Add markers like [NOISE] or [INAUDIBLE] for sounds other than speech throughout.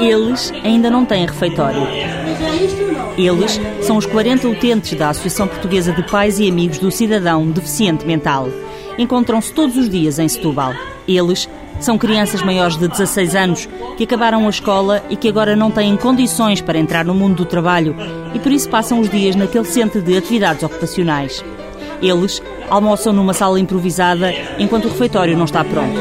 Eles ainda não têm refeitório. Eles são os 40 utentes da Associação Portuguesa de Pais e Amigos do Cidadão Deficiente Mental. Encontram-se todos os dias em Setúbal. Eles são crianças maiores de 16 anos que acabaram a escola e que agora não têm condições para entrar no mundo do trabalho e por isso passam os dias naquele centro de atividades ocupacionais. Eles almoçam numa sala improvisada enquanto o refeitório não está pronto.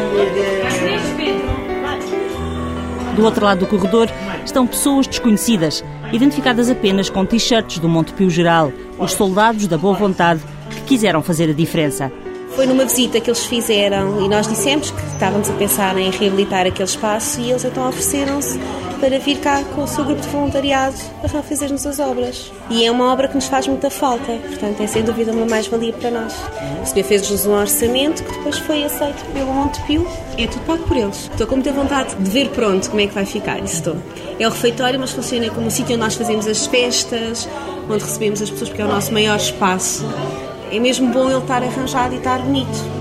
Do outro lado do corredor estão pessoas desconhecidas, identificadas apenas com t-shirts do Montepio Geral, os soldados da boa vontade que quiseram fazer a diferença. Foi numa visita que eles fizeram e nós dissemos que estávamos a pensar em reabilitar aquele espaço e eles então ofereceram-se para vir cá com o seu grupo de voluntariado para fazer-nos as obras. E é uma obra que nos faz muita falta, portanto é sem dúvida uma mais-valia para nós. O senhor fez-nos um orçamento que depois foi aceito pelo Montepio. É tudo pago por eles. Estou com muita vontade de ver pronto como é que vai ficar, isso estou. É o refeitório, mas funciona como um sítio onde nós fazemos as festas, onde recebemos as pessoas, porque é o nosso maior espaço é mesmo bom ele estar arranjado e estar bonito.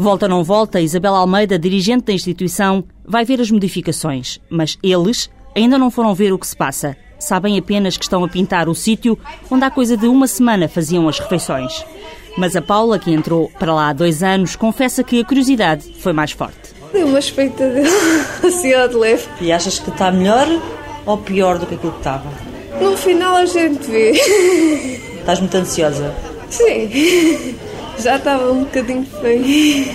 Volta ou não volta, Isabel Almeida, dirigente da instituição, vai ver as modificações, mas eles ainda não foram ver o que se passa. Sabem apenas que estão a pintar o sítio onde há coisa de uma semana faziam as refeições. Mas a Paula, que entrou para lá há dois anos, confessa que a curiosidade foi mais forte. Deu uma expectativa [LAUGHS] assim de leve. E achas que está melhor ou pior do que aquilo que estava? No final a gente vê. Estás muito ansiosa? Sim, já estava um bocadinho feio.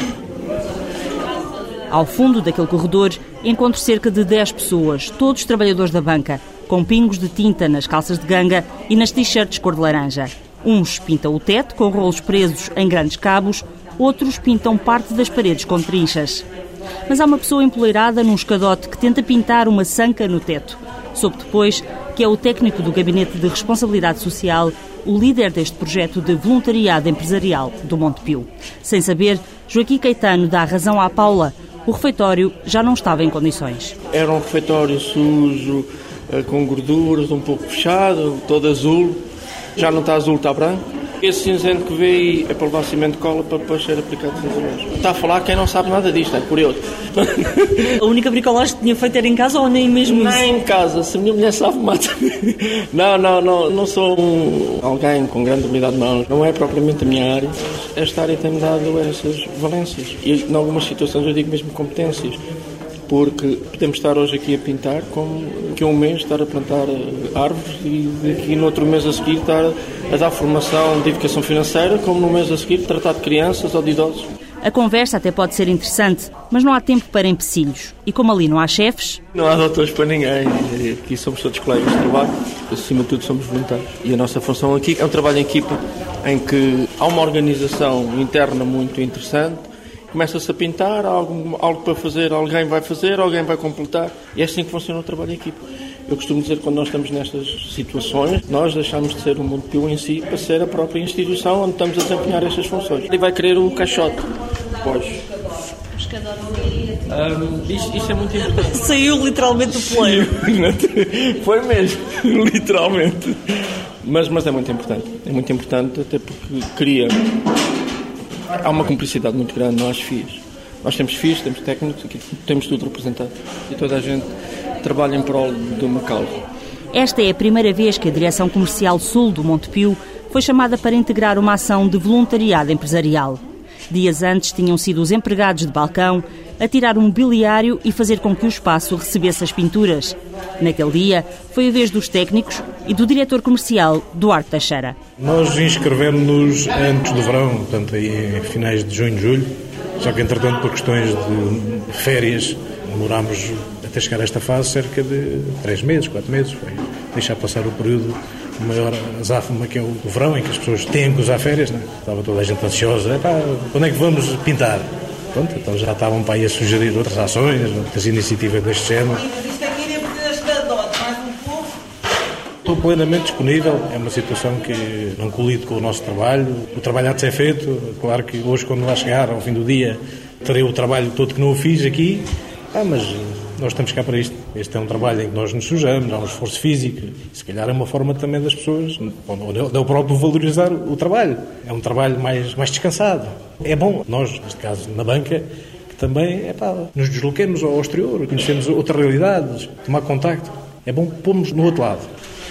Ao fundo daquele corredor encontro cerca de 10 pessoas, todos trabalhadores da banca, com pingos de tinta nas calças de ganga e nas t-shirts cor de laranja. Uns pintam o teto com rolos presos em grandes cabos, outros pintam parte das paredes com trinchas. Mas há uma pessoa empoleirada num escadote que tenta pintar uma sanca no teto. Soube depois que é o técnico do Gabinete de Responsabilidade Social o líder deste projeto de voluntariado empresarial do Montepio. Sem saber, Joaquim Caetano dá razão à Paula. O refeitório já não estava em condições. Era um refeitório sujo, eh, com gorduras, um pouco fechado, todo azul. Já não está azul, está branco. Esse cinzento que vê aí é para levar cimento de cola para depois ser aplicado cinzento. Está a falar quem não sabe nada disto, é curioso. [LAUGHS] A única bricolagem que tinha feito era em casa ou nem mesmo isso? Nem em casa, se a minha mulher sabe, mata [LAUGHS] Não, não, não, não sou um, alguém com grande habilidade de mãos, não é propriamente a minha área. Esta área tem-me dado essas valências e, em algumas situações, eu digo mesmo competências porque podemos estar hoje aqui a pintar como que um mês estar a plantar eh, árvores e daqui no outro mês a seguir estar a dar formação de educação financeira, como no mês a seguir tratar de crianças ou de idosos. A conversa até pode ser interessante, mas não há tempo para empecilhos. E como ali não há chefes... Não há doutores para ninguém. Aqui somos todos colegas de trabalho. Acima de tudo somos voluntários. E a nossa função aqui é um trabalho em equipa em que há uma organização interna muito interessante começa-se a pintar, há algo, algo para fazer, alguém vai fazer, alguém vai completar. E é assim que funciona o trabalho em equipa. Eu costumo dizer que quando nós estamos nestas situações, nós deixamos de ser o Montepio em si para ser a própria instituição onde estamos a desempenhar estas funções. Ele vai querer o caixote depois. Um, isso, isso, é muito importante. [LAUGHS] Saiu literalmente do plano. [LAUGHS] Foi mesmo, [LAUGHS] literalmente. Mas, mas é muito importante. É muito importante até porque cria há uma cumplicidade muito grande nós FIAs. Nós temos FIAs, temos técnicos, temos tudo representado e toda a gente trabalha em prol de uma causa. Esta é a primeira vez que a Direção Comercial Sul do Montepio foi chamada para integrar uma ação de voluntariado empresarial. Dias antes tinham sido os empregados de balcão a tirar o mobiliário e fazer com que o espaço recebesse as pinturas. Naquele dia, foi a vez dos técnicos e do diretor comercial, Duarte Teixeira. Nós inscrevemos-nos antes do verão, portanto, em finais de junho, julho, só que, entretanto, por questões de férias, demorámos até chegar a esta fase cerca de três meses, quatro meses, foi deixar passar o período de maior azáfama que é o verão, em que as pessoas têm que usar férias, né? estava toda a gente ansiosa, quando é que vamos pintar? Pronto, então já estavam para aí a sugerir outras ações, outras iniciativas deste género. Estou plenamente disponível, é uma situação que não colide com o nosso trabalho. O trabalho há de ser feito, claro que hoje, quando lá chegar, ao fim do dia, terei o trabalho todo que não o fiz aqui, ah, mas nós estamos cá para isto. Este é um trabalho em que nós nos sujamos, há um esforço físico. Se calhar é uma forma também das pessoas, ou do próprio valorizar o trabalho. É um trabalho mais, mais descansado. É bom, nós, neste caso, na banca, que também é pá, nos desloquemos ao exterior, conhecemos outras realidades, tomar contacto. É bom pormos no outro lado.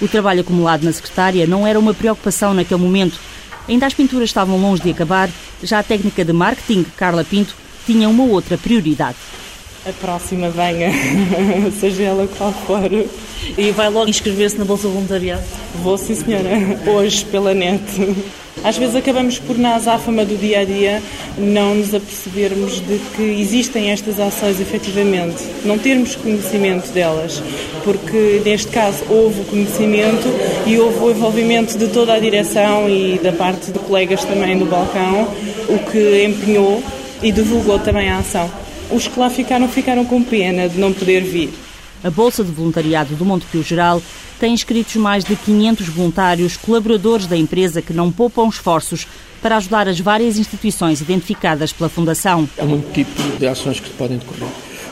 O trabalho acumulado na secretária não era uma preocupação naquele momento. Ainda as pinturas estavam longe de acabar, já a técnica de marketing, Carla Pinto, tinha uma outra prioridade. A próxima venha, [LAUGHS] seja ela qual for. E vai logo inscrever-se na Bolsa Voluntariado? Vou, sim senhora, hoje pela net. Às vezes acabamos por, na azáfama do dia a dia, não nos apercebermos de que existem estas ações efetivamente, não termos conhecimento delas, porque neste caso houve o conhecimento e houve o envolvimento de toda a direção e da parte de colegas também do balcão, o que empenhou e divulgou também a ação. Os que lá ficaram, ficaram com pena de não poder vir. A Bolsa de Voluntariado do Montepio Geral tem inscritos mais de 500 voluntários, colaboradores da empresa que não poupam esforços para ajudar as várias instituições identificadas pela Fundação. Há muito tipo de ações que podem decorrer.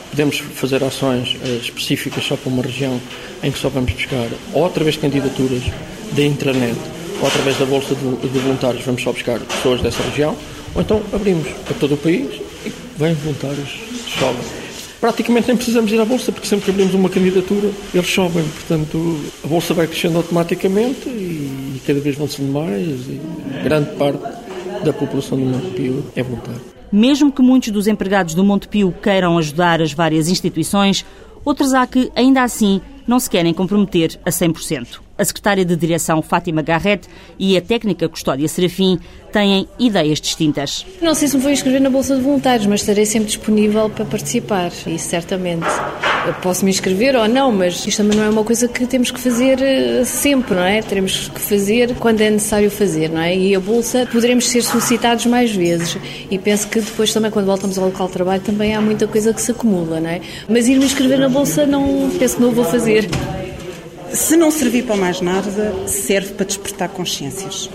Podemos fazer ações uh, específicas só para uma região em que só vamos buscar, ou através de candidaturas da intranet, ou através da Bolsa de, Voluntários, vamos só buscar pessoas dessa região, ou então abrimos para todo o país vêm voluntários sobra praticamente nem precisamos ir à Bolsa, porque sempre que abrimos uma candidatura, eles sobem. Portanto, a Bolsa vai crescendo automaticamente e cada vez vão sendo mais. E grande parte da população do Montepio é voluntária. Mesmo que muitos dos empregados do Montepio queiram ajudar as várias instituições, outros há que, ainda assim, não se querem comprometer a 100%. A secretária de Direção, Fátima Garrett, e a técnica Custódia Serafim têm ideias distintas. Não sei se me vou inscrever na Bolsa de Voluntários, mas estarei sempre disponível para participar, isso certamente. Eu posso me inscrever ou não, mas isto também não é uma coisa que temos que fazer eh, sempre, não é? Teremos que fazer quando é necessário fazer, não é? E a Bolsa poderemos ser solicitados mais vezes. E penso que depois também, quando voltamos ao local de trabalho, também há muita coisa que se acumula, não é? Mas ir me inscrever na Bolsa, não penso que não vou fazer. Se não servir para mais nada, serve para despertar consciências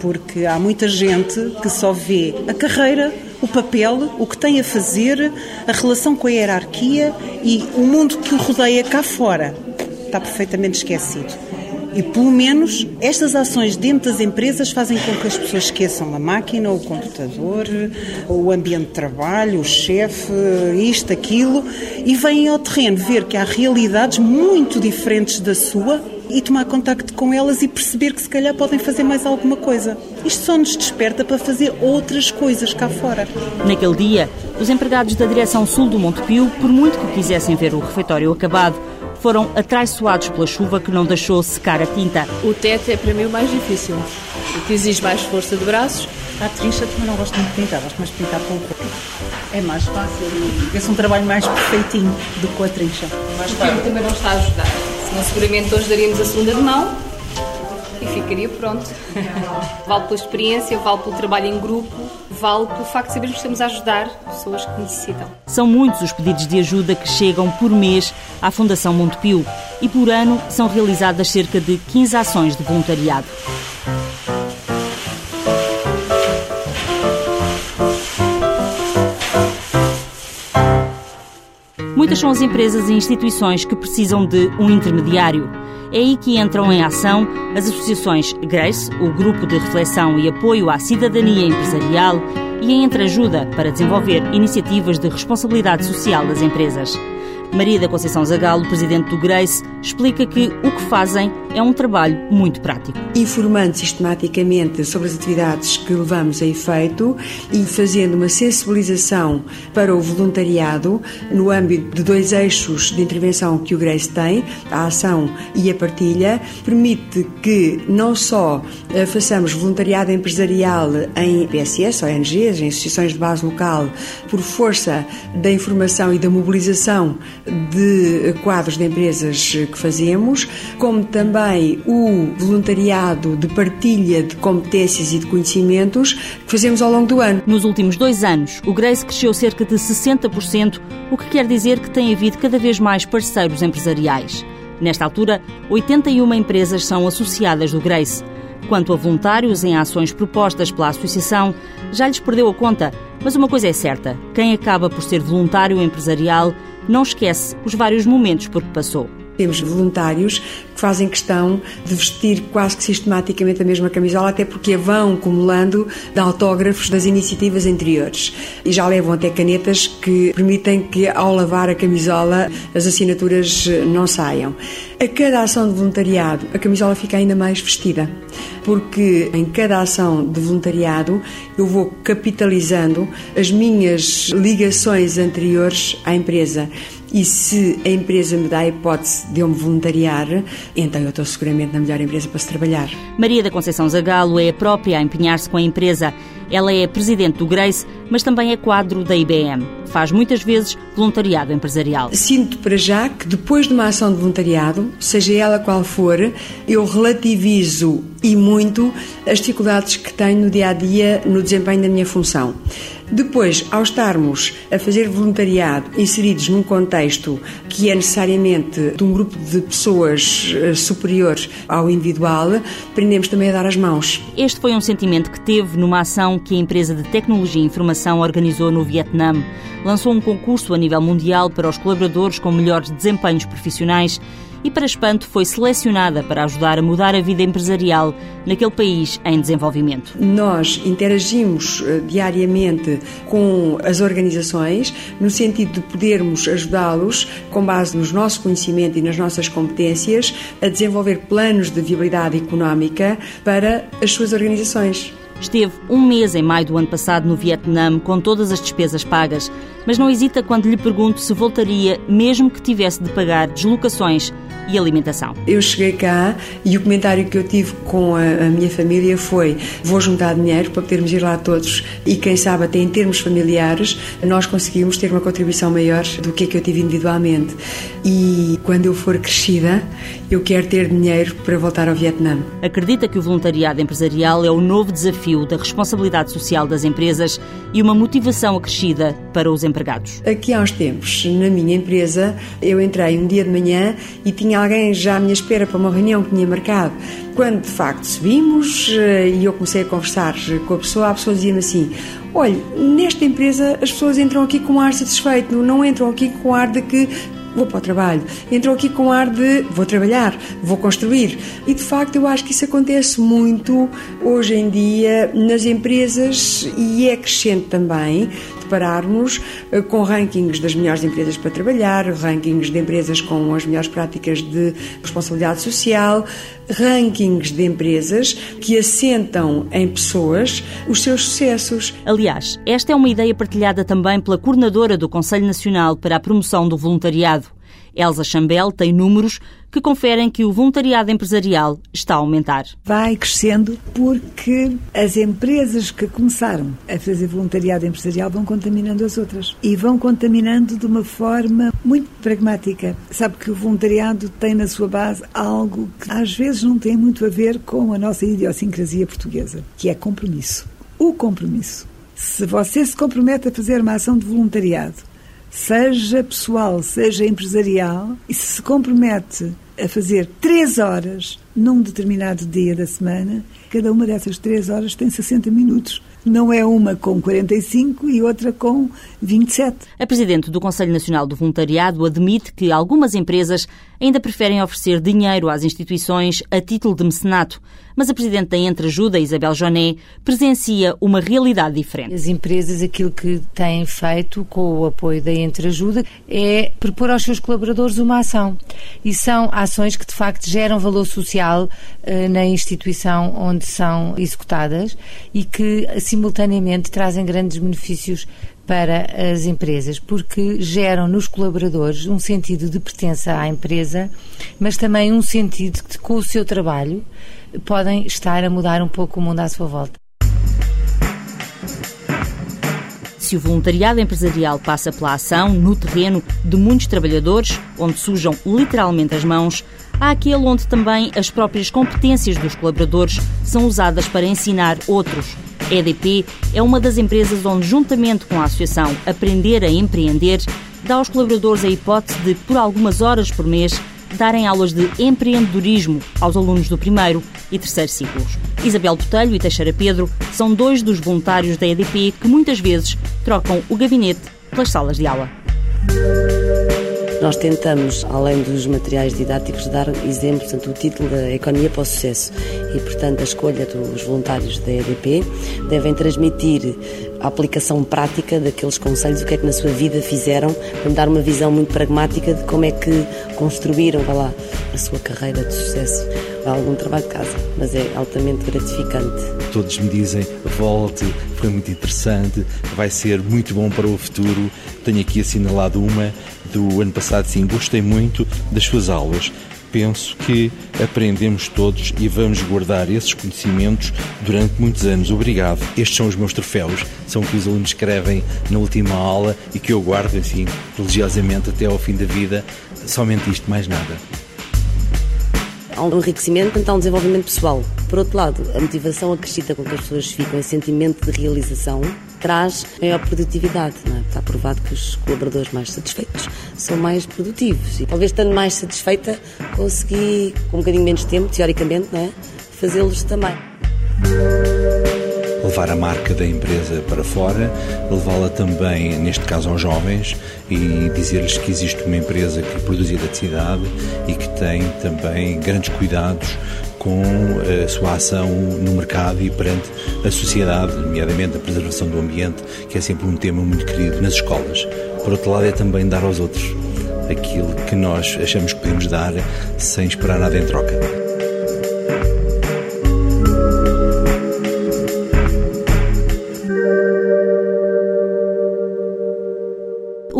porque há muita gente que só vê a carreira, o papel, o que tem a fazer, a relação com a hierarquia e o mundo que o rodeia cá fora. Está perfeitamente esquecido. E pelo menos estas ações dentro das empresas fazem com que as pessoas esqueçam a máquina, o computador, o ambiente de trabalho, o chefe, isto, aquilo, e vêm ao terreno ver que há realidades muito diferentes da sua e tomar contacto com elas e perceber que se calhar podem fazer mais alguma coisa. Isto só nos desperta para fazer outras coisas cá fora. Naquele dia, os empregados da direção sul do Montepio, por muito que quisessem ver o refeitório acabado, foram atraiçoados pela chuva que não deixou secar a tinta. O teto é para mim o mais difícil, porque exige mais força de braços. A trincha também não gosto muito de pintar, gosto mais de pintar com o corpo. É mais fácil e é um trabalho mais perfeitinho do que com a trincha. Mais o tempo também não está a ajudar. Senão seguramente hoje daríamos a segunda de mão e ficaria pronto. vale pela experiência, vale pelo trabalho em grupo, vale pelo facto de sabermos que estamos a ajudar pessoas que necessitam. São muitos os pedidos de ajuda que chegam por mês à Fundação Montepio e por ano são realizadas cerca de 15 ações de voluntariado. Muitas são as empresas e instituições que precisam de um intermediário. É aí que entram em ação as associações GRACE, o Grupo de Reflexão e Apoio à Cidadania Empresarial, e a Entreajuda para desenvolver iniciativas de responsabilidade social das empresas. Maria da Conceição Zagalo, presidente do Grace, explica que o que fazem é um trabalho muito prático. Informando sistematicamente sobre as atividades que levamos a efeito e fazendo uma sensibilização para o voluntariado no âmbito de dois eixos de intervenção que o Grace tem, a ação e a partilha, permite que não só eh, façamos voluntariado empresarial em PSS, ONGs, em associações de base local, por força da informação e da mobilização de quadros de empresas que fazemos, como também o voluntariado de partilha de competências e de conhecimentos que fazemos ao longo do ano. Nos últimos dois anos, o Grace cresceu cerca de 60%, o que quer dizer que tem havido cada vez mais parceiros empresariais. Nesta altura, 81 empresas são associadas do Grace. Quanto a voluntários em ações propostas pela Associação, já lhes perdeu a conta, mas uma coisa é certa: quem acaba por ser voluntário empresarial não esquece os vários momentos por que passou. Temos voluntários que fazem questão de vestir quase que sistematicamente a mesma camisola, até porque a vão acumulando de autógrafos das iniciativas anteriores. E já levam até canetas que permitem que, ao lavar a camisola, as assinaturas não saiam. A cada ação de voluntariado, a camisola fica ainda mais vestida, porque em cada ação de voluntariado eu vou capitalizando as minhas ligações anteriores à empresa. E se a empresa me dá a hipótese de eu me voluntariar, então eu estou seguramente na melhor empresa para se trabalhar. Maria da Conceição Zagalo é a própria a empenhar-se com a empresa. Ela é presidente do Grace, mas também é quadro da IBM. Faz muitas vezes voluntariado empresarial. Sinto para já que depois de uma ação de voluntariado, seja ela qual for, eu relativizo e muito as dificuldades que tenho no dia a dia no desempenho da minha função. Depois, ao estarmos a fazer voluntariado inseridos num contexto que é necessariamente de um grupo de pessoas eh, superiores ao individual, aprendemos também a dar as mãos. Este foi um sentimento que teve numa ação que a empresa de tecnologia e informação organizou no Vietnã. Lançou um concurso a nível mundial para os colaboradores com melhores desempenhos profissionais e, para espanto, foi selecionada para ajudar a mudar a vida empresarial naquele país em desenvolvimento. Nós interagimos uh, diariamente com as organizações no sentido de podermos ajudá-los, com base nos nossos conhecimento e nas nossas competências, a desenvolver planos de viabilidade económica para as suas organizações. Esteve um mês em maio do ano passado no Vietnã com todas as despesas pagas, mas não hesita quando lhe pergunto se voltaria mesmo que tivesse de pagar deslocações e alimentação. Eu cheguei cá e o comentário que eu tive com a, a, minha família foi: vou juntar dinheiro para podermos ir lá todos e, quem sabe, até em termos familiares, nós conseguimos ter uma contribuição maior do que a que eu tive individualmente. E quando eu for crescida, eu quero ter dinheiro para voltar ao Vietnã. Acredita que o voluntariado empresarial é o novo desafio da responsabilidade social das empresas e uma motivação acrescida para os empregados. Aqui há uns tempos, na minha empresa, eu entrei um dia de manhã e tinha alguém já à minha espera para uma reunião que tinha marcado. Quando de facto subimos eh, e eu comecei a conversar com a pessoa, a pessoa dizia-me assim: Olha, nesta empresa as pessoas entram aqui com ar satisfeito, não entram aqui com ar de que vou para o trabalho. Entram aqui com ar de vou trabalhar, vou construir. E de facto eu acho que isso acontece muito hoje em dia nas empresas e é crescente também depararmos eh, com rankings das melhores empresas para trabalhar, rankings de empresas com as melhores práticas de responsabilidade social, rankings de empresas que assentam em pessoas os seus sucessos. Aliás, esta é uma ideia partilhada também pela coordenadora do Conselho Nacional para a Promoção do Voluntariado. Elsa Chambel tem números que conferem que o voluntariado empresarial está a aumentar. Vai crescendo porque as empresas que começaram a fazer voluntariado empresarial vão contaminando as outras e vão contaminando de uma forma muito pragmática. Sabe que o voluntariado tem na sua base algo que às vezes não tem muito a ver com a nossa idiosincrasia portuguesa, que é compromisso. O compromisso. Se você se compromete a fazer uma ação de voluntariado seja pessoal, seja empresarial, e se se compromete a fazer três horas num determinado dia da semana, cada uma dessas três horas tem 60 minutos. Não é uma com 45 e outra com 27. A Presidente do Conselho Nacional do Voluntariado admite que algumas empresas ainda preferem oferecer dinheiro às instituições a título de mecenato, mas a Presidente da Entreajuda, Isabel Joné, presencia uma realidade diferente. As empresas, aquilo que têm feito com o apoio da Entreajuda é propor aos seus colaboradores uma ação. E são ações que, de facto, geram valor social uh, na instituição onde são executadas e que, simultaneamente, trazem grandes benefícios para as empresas, porque geram nos colaboradores um sentido de pertença à empresa, mas também um sentido de que, com o seu trabalho, podem estar a mudar um pouco o mundo à sua volta. Se o voluntariado empresarial passa pela ação no terreno de muitos trabalhadores, onde sujam literalmente as mãos, há aquele onde também as próprias competências dos colaboradores são usadas para ensinar outros. A EDP é uma das empresas onde, juntamente com a Associação Aprender a Empreender, dá aos colaboradores a hipótese de, por algumas horas por mês, darem aulas de empreendedorismo aos alunos do primeiro e terceiro ciclos. Isabel Botelho e Teixeira Pedro são dois dos voluntários da EDP que muitas vezes trocam o gabinete pelas salas de aula. Nós tentamos, além dos materiais didáticos, dar exemplos, portanto, o título da Economia para o Sucesso. E, portanto, a escolha dos voluntários da EDP devem transmitir a aplicação prática daqueles conselhos, o que é que na sua vida fizeram, para me dar uma visão muito pragmática de como é que construíram, vá lá, a sua carreira de sucesso. Há algum trabalho de casa, mas é altamente gratificante. Todos me dizem, volte, foi muito interessante, vai ser muito bom para o futuro. Tenho aqui assinalado uma do ano passado, sim, gostei muito das suas aulas penso que aprendemos todos e vamos guardar esses conhecimentos durante muitos anos. Obrigado. Estes são os meus troféus, são que os alunos escrevem na última aula e que eu guardo, assim, religiosamente até ao fim da vida. Somente isto, mais nada. Há um enriquecimento, então, há um desenvolvimento pessoal. Por outro lado, a motivação acrescida com que as pessoas ficam, esse sentimento de realização, traz maior produtividade. É? Está provado que os colaboradores mais satisfeitos são mais produtivos. E talvez estando mais satisfeita, consegui, com um bocadinho menos tempo, teoricamente, é? fazê-los também levar a marca da empresa para fora, levá-la também, neste caso, aos jovens e dizer-lhes que existe uma empresa que produz eletricidade e que tem também grandes cuidados com a sua ação no mercado e perante a sociedade, nomeadamente a preservação do ambiente, que é sempre um tema muito querido nas escolas. Por outro lado, é também dar aos outros aquilo que nós achamos que podemos dar sem esperar nada em troca.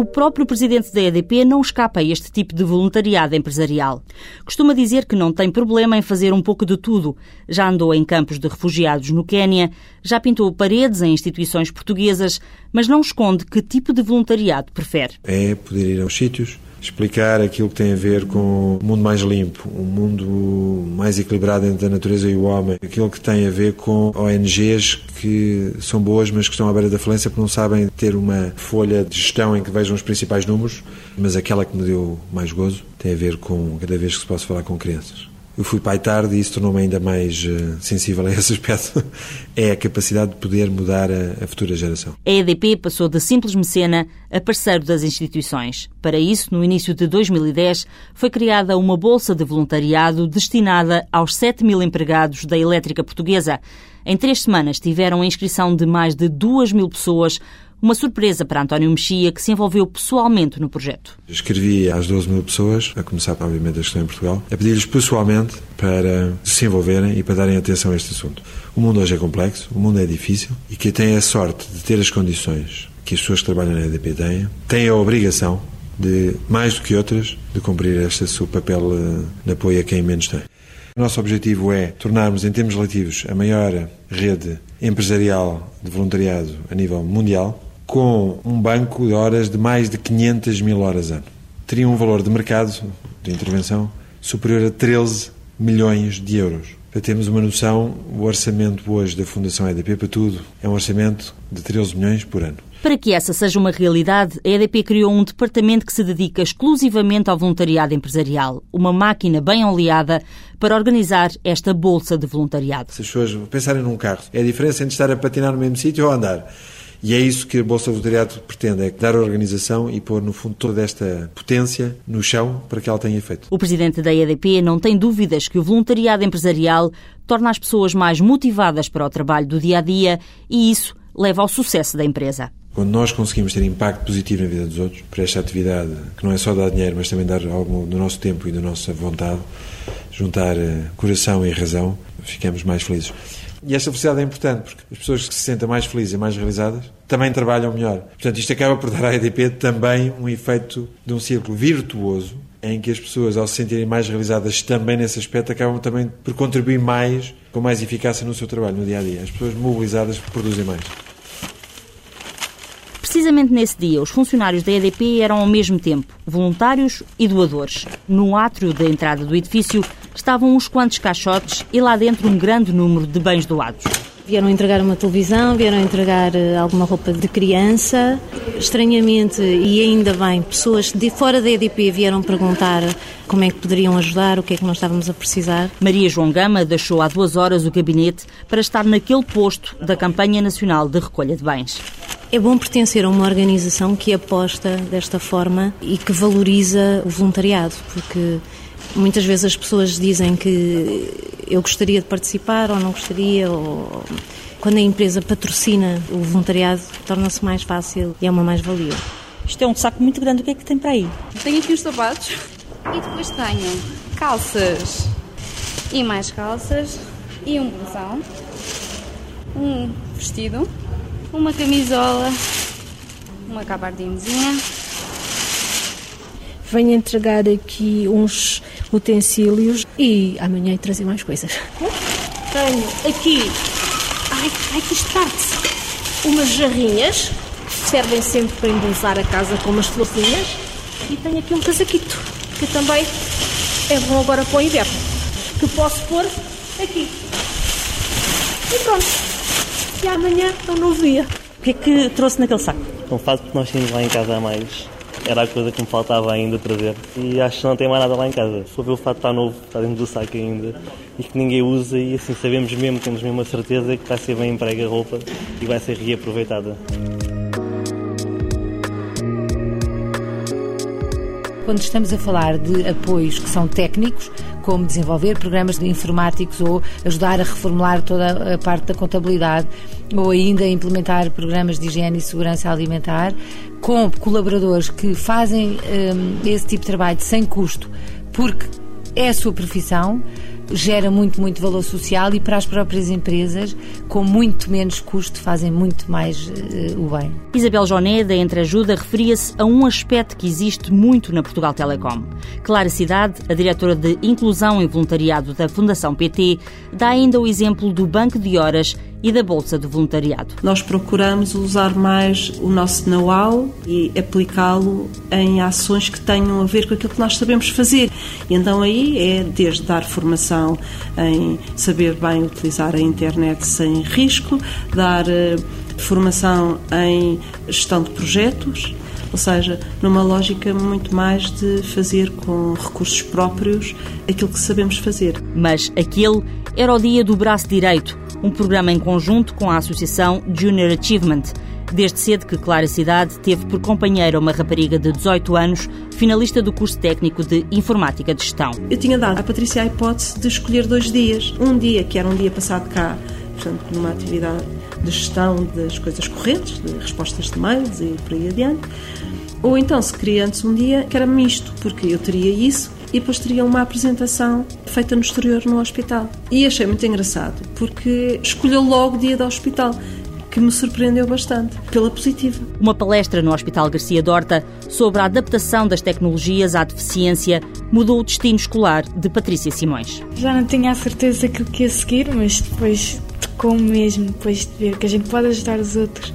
Próprio presidente da EDP não escapa a este tipo de voluntariado empresarial. Costuma dizer que não tem problema em fazer um pouco de tudo. Já andou em campos de refugiados no Quênia, já pintou paredes em instituições portuguesas, mas não esconde que tipo de voluntariado prefere. É poder ir aos sítios, explicar aquilo que tem a ver com um mundo mais limpo, um mundo mais equilibrado entre a natureza e o homem, aquilo que tem a ver com ONGs que são boas, mas que estão à beira da falência porque não sabem ter uma folha de gestão em que vejam os principais números, mas aquela que me deu mais gozo tem a ver com cada vez que se possa falar com crianças. Eu fui pai tarde e isso tornou-me ainda mais uh, sensível a esse aspecto. [LAUGHS] é a capacidade de poder mudar a, a, futura geração. A EDP passou de simples mecena a parceiro das instituições. Para isso, no início de 2010, foi criada uma bolsa de voluntariado destinada aos 7 mil empregados da elétrica portuguesa. Em três semanas tiveram a inscrição de mais de 2 mil pessoas, uma surpresa para António Mexia, que se envolveu pessoalmente no projeto. Escrevi às 12 mil pessoas, a começar, obviamente, a questão em Portugal, a pedir-lhes pessoalmente para se envolverem e para darem atenção a este assunto. O mundo hoje é complexo, o mundo é difícil e quem tem a sorte de ter as condições que as pessoas que trabalham na EDP têm, tem a obrigação de, mais do que outras, de cumprir este seu papel eh, de apoio a quem menos tem. O nosso objetivo é tornarmos, em termos relativos, a maior rede empresarial de voluntariado a nível mundial, com um banco de horas de mais de 500 mil horas ano. Teria um valor de mercado de intervenção superior a 13 milhões de euros. Para termos uma noção, o orçamento hoje da Fundação EDP para tudo é um orçamento de 13 milhões por ano. Para que essa seja uma realidade, a EDP criou um departamento que se dedica exclusivamente ao voluntariado empresarial, uma máquina bem oleada para organizar esta bolsa de voluntariado. Se as pessoas pensarem num carro, é a diferença entre estar a patinar no mesmo sítio ou a andar. E é isso que a Bolsa Voluntariado pretende, é dar organização e pôr, no fundo, toda esta potência no chão para que ela tenha efeito. O presidente da EDP não tem dúvidas que o voluntariado empresarial torna as pessoas mais motivadas para o trabalho do dia a dia e isso leva ao sucesso da empresa. Quando nós conseguimos ter impacto positivo na vida dos outros, para esta atividade, que não é só dar dinheiro, mas também dar algo do nosso tempo e da nossa vontade, juntar eh, coração e razão, ficamos mais felizes. E esta felicidade é importante, porque as pessoas que se sentem mais felizes e mais realizadas também trabalham melhor. Portanto, isto acaba por dar à EDP também um efeito de um círculo virtuoso, em que as pessoas, ao se sentirem mais realizadas também nesse aspecto, acabam também por contribuir mais, com mais eficácia no seu trabalho, no dia a dia. As pessoas mobilizadas produzem mais. Precisamente nesse dia, os funcionários da EDP eram ao mesmo tempo voluntários e doadores. No átrio da entrada do edifício estavam uns quantos caixotes e lá dentro um grande número de bens doados. Vieram entregar uma televisão, vieram entregar eh, alguma roupa de criança. Estranhamente, e ainda bem, pessoas de fora da EDP vieram perguntar como é que poderiam ajudar, o que é que nós estávamos a precisar. Maria João Gama deixou há duas horas o gabinete para estar naquele posto da Campanha Nacional de Recolha de Bens. É bom pertencer a uma organização que aposta desta forma e que valoriza o voluntariado, porque muitas vezes as pessoas dizem que eu gostaria de participar ou não gostaria, ou quando a empresa patrocina o voluntariado, torna-se mais fácil e é uma mais-valia. Isto é um saco muito grande, o que é que tem para aí? Tenho aqui os sapatos. E depois tenho calças. E mais calças. E um blusão, um vestido, uma camisola, uma gabardinzinha. Venho entregar aqui uns utensílios e amanhã trazer mais coisas. Tenho aqui, ai, ai que isto parte umas jarrinhas que servem sempre para embelezar a casa com umas florzinhas e tenho aqui um casaquito que também é bom agora para o inverno que posso pôr aqui. E pronto. E amanhã é um novo dia. O que é que trouxe naquele saco? Um fato que nós tínhamos lá em casa a mais. Era a coisa que me faltava ainda trazer. E acho que não tem mais nada lá em casa. For ver o fato está novo, está dentro do saco ainda. E que ninguém usa e assim sabemos mesmo, temos mesmo a certeza que vai ser bem emprega a roupa e vai ser reaproveitada. Quando estamos a falar de apoios que são técnicos, como desenvolver programas de informáticos ou ajudar a reformular toda a parte da contabilidade ou ainda implementar programas de higiene e segurança alimentar com colaboradores que fazem um, esse tipo de trabalho sem custo, porque é a sua profissão, gera muito, muito valor social e para as próprias empresas, com muito menos custo, fazem muito mais uh, o bem. Isabel Joné, da Entreajuda, referia-se a um aspecto que existe muito na Portugal Telecom. Clara Cidade, a diretora de Inclusão e Voluntariado da Fundação PT, dá ainda o exemplo do Banco de Horas e da Bolsa de Voluntariado. Nós procuramos usar mais o nosso know-how e aplicá-lo em ações que tenham a ver com aquilo que nós sabemos fazer. E então aí é desde dar formação em saber bem utilizar a internet sem risco, dar uh, formação em gestão de projetos, ou seja, numa lógica muito mais de fazer com recursos próprios aquilo que sabemos fazer. Mas aquele era o dia do braço direito um programa em conjunto com a Associação Junior Achievement. Desde cedo que Clara Cidade teve por companheira uma rapariga de 18 anos, finalista do curso técnico de Informática de Gestão. Eu tinha dado à Patrícia a hipótese de escolher dois dias. Um dia, que era um dia passado cá, portanto, numa atividade de gestão das coisas correntes, de respostas de mails e por aí adiante. Ou então, se queria antes um dia, que era misto, porque eu teria isso e depois teria uma apresentação feita no exterior no hospital. E achei muito engraçado, porque escolheu logo o dia do hospital que me surpreendeu bastante, pela positiva. Uma palestra no Hospital Garcia Dorta sobre a adaptação das tecnologias à deficiência mudou o destino escolar de Patrícia Simões. Já não tinha a certeza que ia seguir, mas depois tocou mesmo, depois de ver que a gente pode ajudar os outros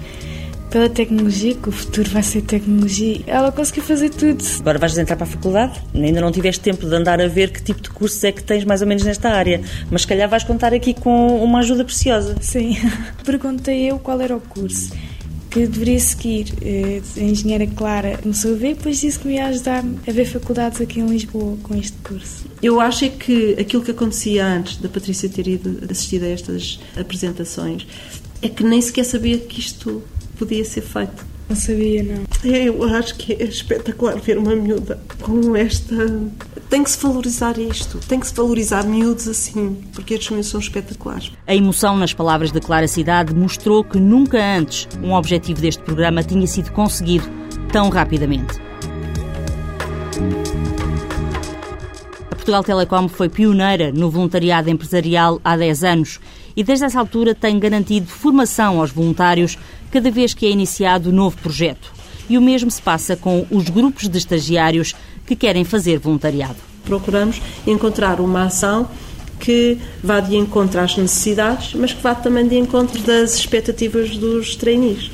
pela tecnologia, que o futuro vai ser tecnologia. Ela conseguiu fazer tudo. Agora vais entrar para a faculdade, ainda não tiveste tempo de andar a ver que tipo de cursos é que tens mais ou menos nesta área, mas se calhar vais contar aqui com uma ajuda preciosa. Sim. [LAUGHS] Perguntei eu qual era o curso que deveria seguir. Eh, a engenheira Clara começou a ver, depois disse que me ia ajudar a ver faculdades aqui em Lisboa com este curso. Eu acho é que aquilo que acontecia antes da Patrícia ter ido assistir a estas apresentações é que nem sequer sabia que isto podia ser feito. Não sabia, não. Eu acho que é espetacular ver uma miúda com esta. Tem que se valorizar isto, tem que se valorizar miúdos assim, porque estes miúdos são espetaculares. A emoção nas palavras de Clara Cidade mostrou que nunca antes um objetivo deste programa tinha sido conseguido tão rapidamente. A Portugal Telecom foi pioneira no voluntariado empresarial há 10 anos e desde essa altura tem garantido formação aos voluntários cada vez que é iniciado novo projeto. E o mesmo se passa com os grupos de estagiários que querem fazer voluntariado. Procuramos encontrar uma ação que vá de encontro às necessidades, mas que vá também de encontro das expectativas dos trainees.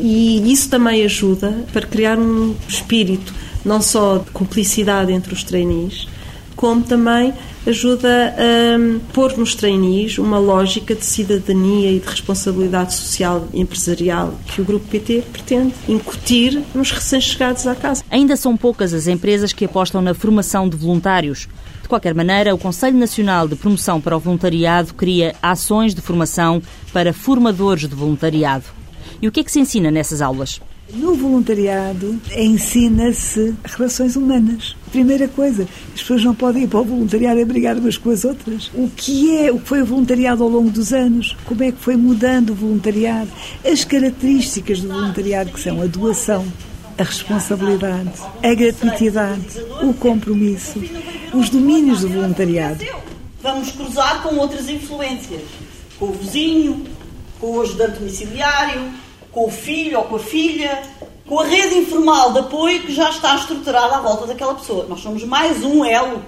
E isso também ajuda para criar um espírito não só de cumplicidade entre os trainees, como também ajuda a pôr nos trainees uma lógica de cidadania e de responsabilidade social e empresarial que o Grupo PT pretende incutir nos recém-chegados à casa. Ainda são poucas as empresas que apostam na formação de voluntários. De qualquer maneira, o Conselho Nacional de Promoção para o Voluntariado cria ações de formação para formadores de voluntariado. E o que é que se ensina nessas aulas? No voluntariado ensina-se relações humanas. Primeira coisa, as pessoas não podem ir para o voluntariado a brigar umas com as outras. O que é, o que foi o voluntariado ao longo dos anos? Como é que foi mudando o voluntariado? As características do voluntariado que são a doação, a responsabilidade, a gratuitidade, o compromisso, os domínios do voluntariado. Vamos cruzar com outras influências, com o vizinho, com o ajudante domiciliário, com o filho ou com a filha, com a rede informal de apoio que já está estruturada à volta daquela pessoa. Nós somos mais um elo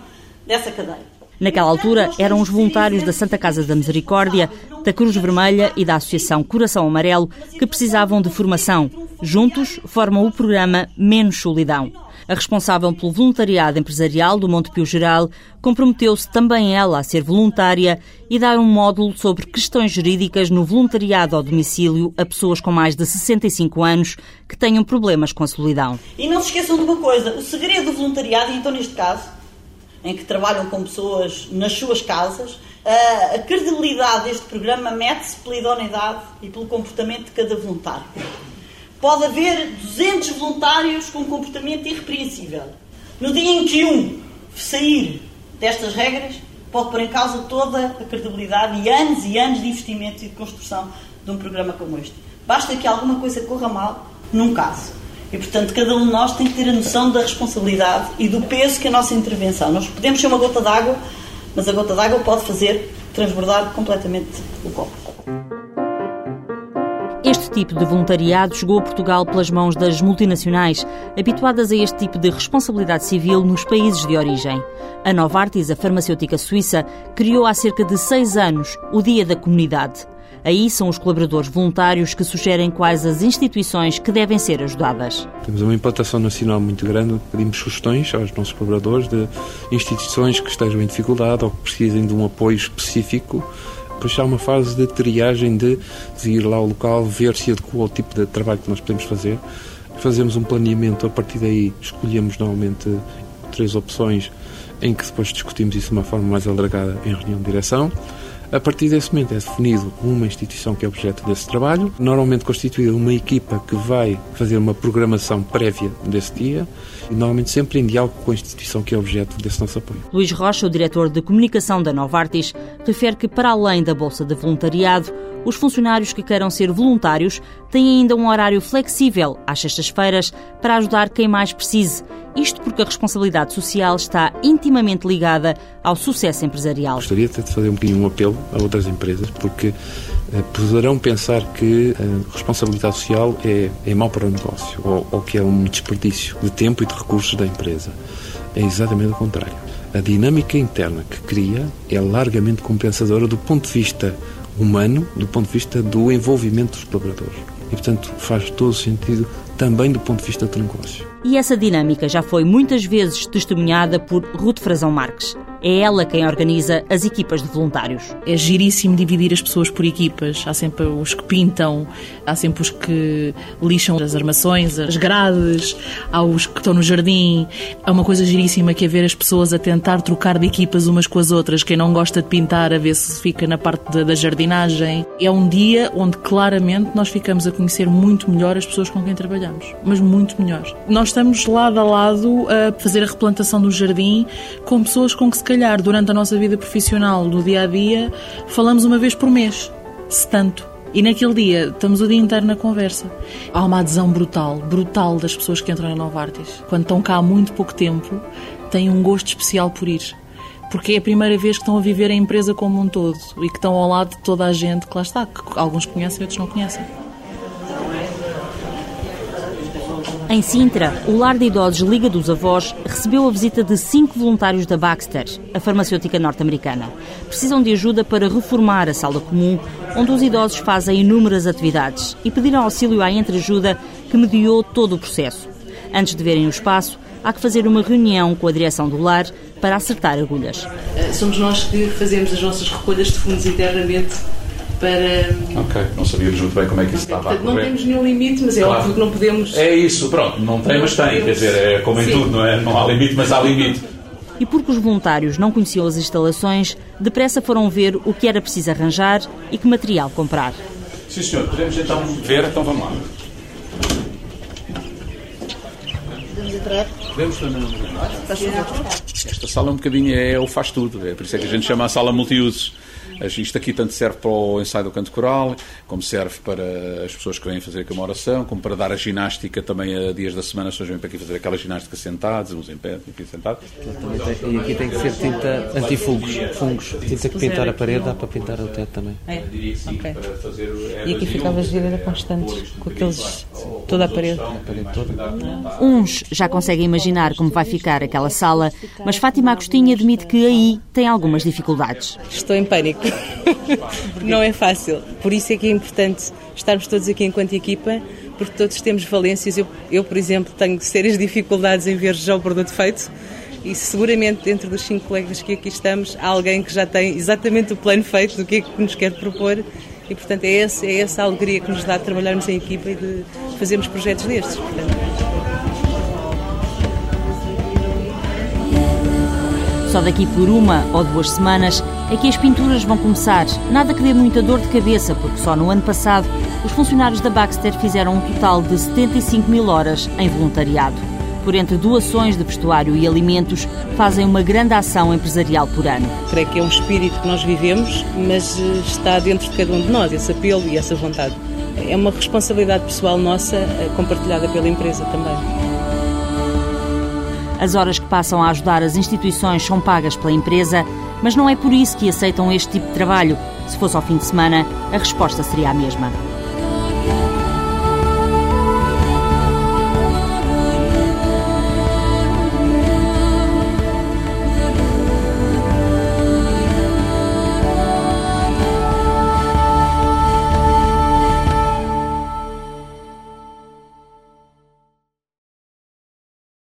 dessa cadeia. Naquela altura, eram os voluntários da Santa Casa da Misericórdia, da Cruz Vermelha e da Associação Coração Amarelo que precisavam de formação. Juntos, formam o programa Menos Solidão. A responsável pelo voluntariado empresarial do Monte Pio Geral comprometeu-se também ela a ser voluntária e dar um módulo sobre questões jurídicas no voluntariado ao domicílio a pessoas com mais de 65 anos que tenham problemas com a solidão. E não se esqueçam de uma coisa: o segredo do voluntariado, então neste caso, em que trabalham com pessoas nas suas casas, a credibilidade deste programa mete-se pela idoneidade e pelo comportamento de cada voluntário. Pode haver 200 voluntários com comportamento irrepreensível. No dia em que um sair destas regras, pode pôr em causa toda a credibilidade e anos e anos de investimento e de construção de um programa como este. Basta que alguma coisa corra mal num caso. E, portanto, cada um de nós tem que ter a noção da responsabilidade e do peso que a nossa intervenção. Nós podemos ser uma gota d'água, mas a gota d'água pode fazer transbordar completamente o copo. Este tipo de voluntariado chegou a Portugal pelas mãos das multinacionais, habituadas a este tipo de responsabilidade civil nos países de origem. A Novartis, a farmacêutica suíça, criou há cerca de seis anos o Dia da Comunidade. Aí são os colaboradores voluntários que sugerem quais as instituições que devem ser ajudadas. Temos uma implantação nacional muito grande, pedimos sugestões aos nossos colaboradores de instituições que estejam em dificuldade ou que precisem de um apoio específico depois há uma fase de triagem de, de ir lá ao local, ver se adequa ao tipo de trabalho que nós podemos fazer. Fazemos um planeamento, a partir daí escolhemos normalmente três opções em que depois discutimos isso de uma forma mais alargada em reunião de direção. A partir desse momento é definido uma instituição que é objeto desse trabalho, normalmente constituída uma equipa que vai fazer uma programação prévia desse dia e normalmente sempre em diálogo com a instituição que é objeto desse nosso apoio. Luís Rocha, o diretor de comunicação da Novartis, refere que para além da bolsa de voluntariado, os funcionários que queiram ser voluntários têm ainda um horário flexível às sextas-feiras para ajudar quem mais precise. Isto porque a responsabilidade social está intimamente ligada ao sucesso empresarial. Gostaria de fazer um bocadinho um apelo a outras empresas, porque eh, poderão pensar que a responsabilidade social é, é mau para o negócio ou, ou que é um desperdício de tempo e de recursos da empresa. É exatamente o contrário. A dinâmica interna que cria é largamente compensadora do ponto de vista humano, do ponto de vista do envolvimento dos colaboradores. E, portanto, faz todo sentido também do ponto de vista do negócio. E essa dinâmica já foi muitas vezes testemunhada por Ruth Frazão Marques. É ela quem organiza as equipas de voluntários. É giríssimo dividir as pessoas por equipas. Há sempre os que pintam, há sempre os que lixam as armações, as grades, há os que estão no jardim. É uma coisa giríssima que é ver as pessoas a tentar trocar de equipas umas com as outras. Quem não gosta de pintar, a ver se fica na parte da, jardinagem. É um dia onde claramente nós ficamos a conhecer muito melhor as pessoas com quem trabalhamos. Mas muito melhor. Nós estamos lado a lado a fazer a replantação do jardim com pessoas com que se durante a nossa vida profissional, do dia a dia, falamos uma vez por mês, se tanto. E naquele dia estamos o dia inteiro na conversa. Há uma adesão brutal, brutal das pessoas que entram na Novartis. Quando estão cá há muito pouco tempo, têm um gosto especial por ir. Porque é a primeira vez que estão a viver a empresa como um todo e que estão ao lado de toda a gente que lá está, que alguns conhecem e outros não conhecem. Em Sintra, o Lar de Idosos Liga dos Avós recebeu a visita de cinco voluntários da Baxter, a farmacêutica norte-americana. Precisam de ajuda para reformar a sala comum, onde os idosos fazem inúmeras atividades, e pediram auxílio à entreajuda que mediou todo o processo. Antes de verem o espaço, há que fazer uma reunião com a direção do lar para acertar agulhas. Eh, somos nós que fazemos as nossas recolhas de fundos internamente para. Ok, não sabíamos muito bem como é que isso estava Portanto, a correr. Não temos nenhum limite, mas é claro. óbvio que não podemos. É isso, pronto, não tem, mas tem. Quer dizer, é como em Sim. tudo, não é? Não há limite, mas há limite. E porque os voluntários não conheciam as instalações, depressa foram ver o que era preciso arranjar e que material comprar. Sim, senhor, podemos então ver, então vamos lá. Podemos entrar? Podemos Esta sala é um bocadinho é o faz tudo, é por isso é que a gente chama a sala multiusos. Isto aqui tanto serve para o ensaio do canto coral, como serve para as pessoas que vêm fazer aqui uma oração, como para dar a ginástica também a dias da semana, as pessoas vêm para aqui fazer aquela ginástica sentados, uns em pé, aqui sentados. E aqui tem que ser tinta antifungos, fungos. Tinta que pintar a parede, dá para pintar o teto também. É? Okay. E aqui ficava as vidas constantes, com aqueles. toda a parede. A parede toda. Uns já conseguem imaginar como vai ficar aquela sala, mas Fátima Agostinho admite que aí tem algumas dificuldades. Estou em pânico. [LAUGHS] não é fácil. Por isso é que é importante estarmos todos aqui enquanto equipa, porque todos temos valências. Eu, eu por exemplo, tenho sérias dificuldades em ver já o produto feito. E seguramente dentro dos cinco colegas que aqui estamos há alguém que já tem exatamente o plano feito do que é que nos quer propor e portanto é, esse, é essa alegria que nos dá de trabalharmos em equipa e de fazermos projetos destes. Portanto. Só daqui por uma ou duas semanas é que as pinturas vão começar. Nada que dê muita dor de cabeça, porque só no ano passado os funcionários da Baxter fizeram um total de 75 mil horas em voluntariado. Por entre doações de vestuário e alimentos, fazem uma grande ação empresarial por ano. Creio que é um espírito que nós vivemos, mas eh, está dentro de cada um de nós, esse apelo e essa vontade. É uma responsabilidade pessoal nossa, eh, compartilhada pela empresa também. As horas que passam a ajudar as instituições são pagas pela empresa, mas não é por isso que aceitam este tipo de trabalho. Se fosse ao fim de semana, a resposta seria a mesma.